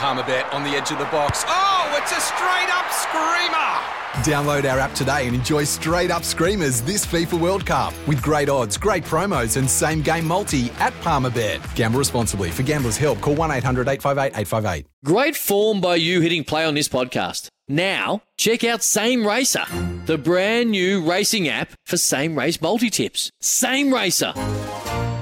Palmerbet on the edge of the box. Oh, it's a straight up screamer! Download our app today and enjoy straight up screamers this FIFA World Cup with great odds, great promos, and same game multi at Palmerbet. Gamble responsibly. For gamblers' help, call 1 800 858 858. Great form by you hitting play on this podcast. Now, check out Same Racer, the brand new racing app for same race multi tips. Same Racer.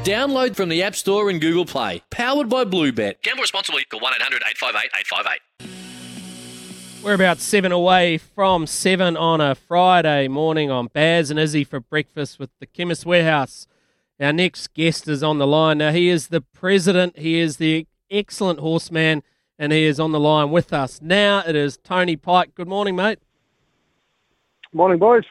Download from the App Store and Google Play. Powered by Bluebet. Gamble responsibly. Call 1 800 858 858. We're about seven away from seven on a Friday morning on Baz and Izzy for breakfast with the Chemist Warehouse. Our next guest is on the line. Now, he is the president, he is the excellent horseman, and he is on the line with us. Now it is Tony Pike. Good morning, mate. Morning, boys.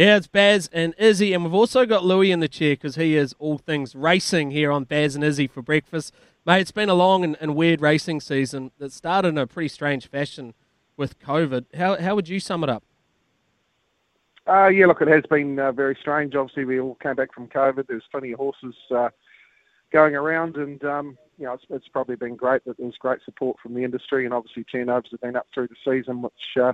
Yeah, it's Baz and Izzy, and we've also got Louis in the chair because he is all things racing here on Baz and Izzy for breakfast. Mate, it's been a long and, and weird racing season that started in a pretty strange fashion with COVID. How, how would you sum it up? Uh, yeah, look, it has been uh, very strange. Obviously, we all came back from COVID. There's plenty of horses uh, going around, and um, you know, it's, it's, probably been great that there's great support from the industry, and obviously turnovers have been up through the season, which uh,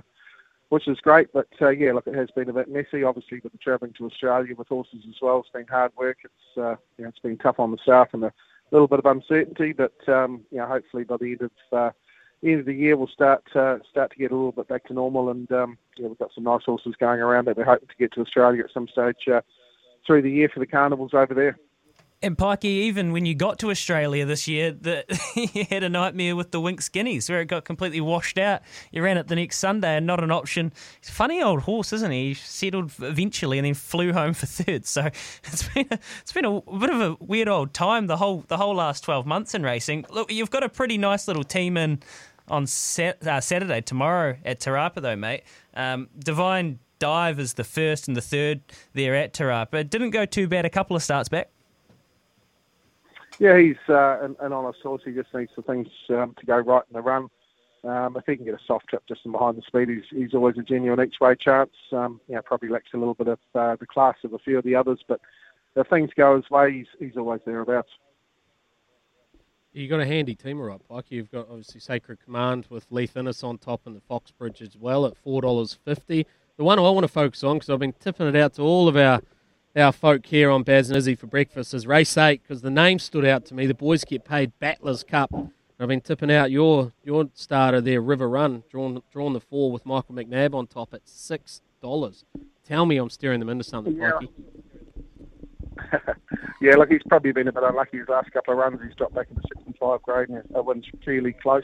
which is great. But uh, yeah, look, it has been a bit messy. Obviously, with the travelling to Australia with horses as well, it's been hard work. It's uh, you know, it's been tough on the south and a little bit of uncertainty. But um, you know, hopefully by the end of uh, end of the year, we'll start uh, start to get a little bit back to normal. And um, yeah, we've got some nice horses going around that we're hoping to get to Australia at some stage uh, through the year for the carnivals over there. And Pikey, even when you got to Australia this year, the, you had a nightmare with the Winx Guineas where it got completely washed out. You ran it the next Sunday and not an option. Funny old horse, isn't he? He settled eventually and then flew home for third. So it's been a, it's been a bit of a weird old time the whole the whole last twelve months in racing. Look, you've got a pretty nice little team in on set, uh, Saturday tomorrow at Te Rapa though, mate. Um, Divine Dive is the first and the third there at Te Rapa. It didn't go too bad a couple of starts back. Yeah, he's uh, an, an honest horse. He just needs the things um, to go right in the run. Um, if he can get a soft trip just in behind the speed, he's, he's always a genuine each way chance. Um, probably lacks a little bit of uh, the class of a few of the others, but if things go his way, he's, he's always thereabouts. You've got a handy team, right, Pike? You've got obviously Sacred Command with Leith Innes on top and the Foxbridge as well at four dollars fifty. The one I want to focus on because I've been tipping it out to all of our our folk here on Baz and Izzy for breakfast is race eight because the name stood out to me. The boys get paid Battlers Cup. I've been tipping out your your starter there, River Run, drawn drawn the four with Michael McNab on top at six dollars. Tell me I'm steering them into something, yeah. Pikey. yeah, look, he's probably been a bit unlucky his last couple of runs. He's dropped back into 65 grade and that one's fairly close.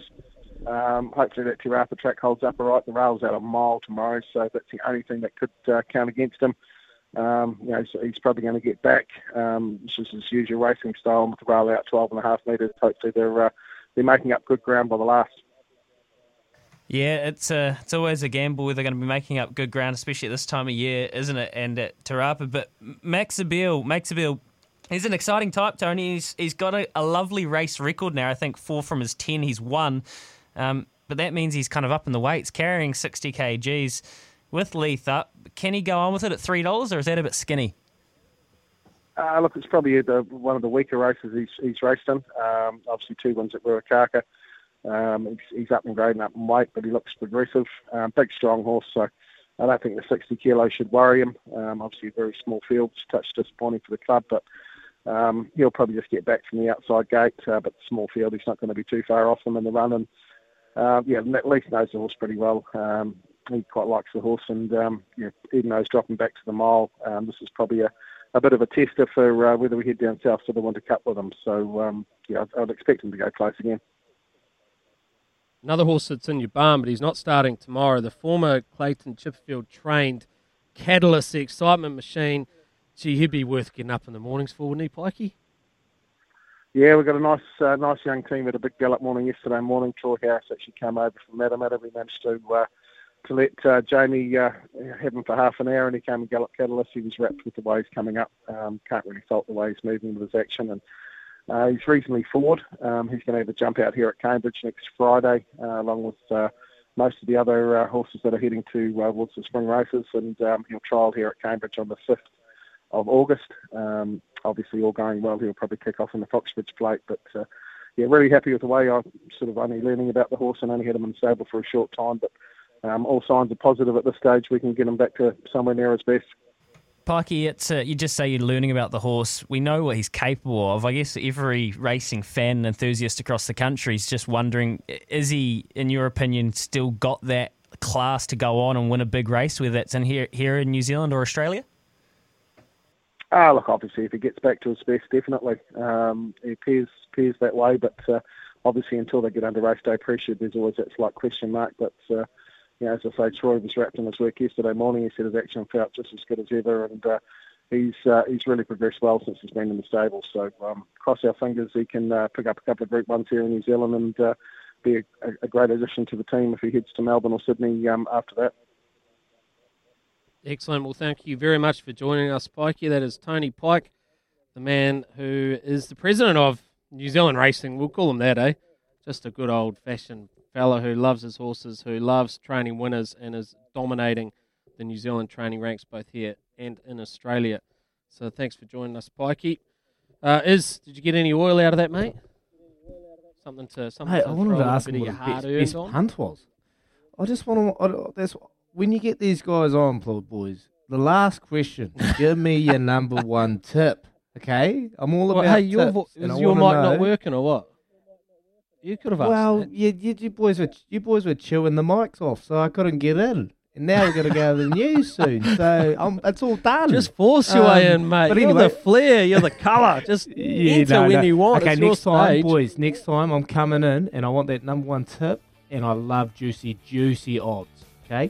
Um, hopefully that Te Rapa track holds up all right. The rail's out a mile tomorrow, so that's the only thing that could uh, count against him. Um, you know, so he's probably going to get back. Um, this is his usual racing style with the rail out 12 and a half metres. Hopefully they're uh, they're making up good ground by the last. Yeah, it's uh, it's always a gamble whether they're going to be making up good ground, especially at this time of year, isn't it? And at Te Rapa. But Max Abel, Max Abel, he's an exciting type, Tony. He's, he's got a, a lovely race record now. I think four from his 10 he's won. Um, but that means he's kind of up in the weights, carrying 60 kgs with Leith up. Can he go on with it at three dollars, or is that a bit skinny? Uh, look, it's probably the, one of the weaker races he's, he's raced in. Um, obviously, two wins at Ruakaka. Um, he's, he's, up and grading up in weight, but he looks progressive. Um, big, strong horse, so I don't think the 60 kilos should worry him. Um, obviously, very small field, touch disappointing for the club, but um, he'll probably just get back from the outside gate. Uh, but small field, he's not going to be too far off them in the run. And uh, yeah, at least knows the horse pretty well. Um, he quite likes the horse, and um, yeah, even though he's dropping back to the mile, um, this is probably a, a bit of a tester for uh, whether we head down south to the Winter Cup with him. So um, yeah, I'd, I'd, expect him to go close again. Another horse that's in your barn, but he's not starting tomorrow. The former Clayton Chipperfield trained Catalyst, the excitement machine. Gee, he'd be worth getting up in the mornings for, wouldn't he, Pikey? Yeah, we've got a nice, uh, nice young team. Had a big gallop morning yesterday morning. Troy Harris actually came over from Matamata. We managed to uh, to let uh, Jamie uh, have him for half an hour, and he came and galloped Catalyst. He was wrapped with the way he's coming up. Um, can't really fault the way he's moving with his action, and uh, he's reasonably forward. Um, he's going to have a jump out here at Cambridge next Friday, uh, along with uh, most of the other uh, horses that are heading to towards the spring races, and um, he'll trial here at Cambridge on the 5th of August. Um, obviously, all going well, he'll probably kick off in the Foxbridge Plate, but yeah, really happy with the way I'm sort of only learning about the horse and only had him in the stable for a short time. But um, all signs are positive at this stage. We can get him back to somewhere near his best. Pikey, it's uh, you just say you're learning about the horse. We know what he's capable of. I guess every racing fan and enthusiast across the country is just wondering: is he, in your opinion, still got that class to go on and win a big race, whether it's in here here in New Zealand or Australia? Ah, look, obviously, if he gets back to his best, definitely. Um, he appears appears that way, but uh, obviously, until they get under race day pressure, there's always that slight question mark. But uh, you know, as I say, Troy was wrapped in his work yesterday morning. He said his action felt just as good as ever, and uh, he's uh, he's really progressed well since he's been in the stable. So um, cross our fingers he can uh, pick up a couple of Group Ones here in New Zealand and uh, be a, a, great addition to the team if he heads to Melbourne or Sydney um, after that. Excellent. Well, thank you very much for joining us, Pikey. That is Tony Pike, the man who is the president of New Zealand Racing. We'll call him that, eh? Just a good old fashioned fella who loves his horses, who loves training winners, and is dominating the New Zealand training ranks both here and in Australia. So thanks for joining us, Pikey. Uh, is did you get any oil out of that, mate? Something to something. Hey, to I wanted to ask him what his best, best punt was. I just want to. That's when you get these guys on, boys. The last question: Give me your number one tip. Okay, I'm all about. Well, hey, your, tips, vo- is your mic wanna not working or what? You could have asked. Well, that. you, you, you boys were you boys were chewing the mics off, so I couldn't get in. And now we're going to go to the news soon, so um, it's all done. Just force your way Um, in, mate. but you're anyway- the flair. You're the colour. Just Yeah, enter no, when no. you want. Okay, It's next time, stage. boys. Next time, I'm coming in, and I want that number one tip, and I love juicy, juicy odds. Okay.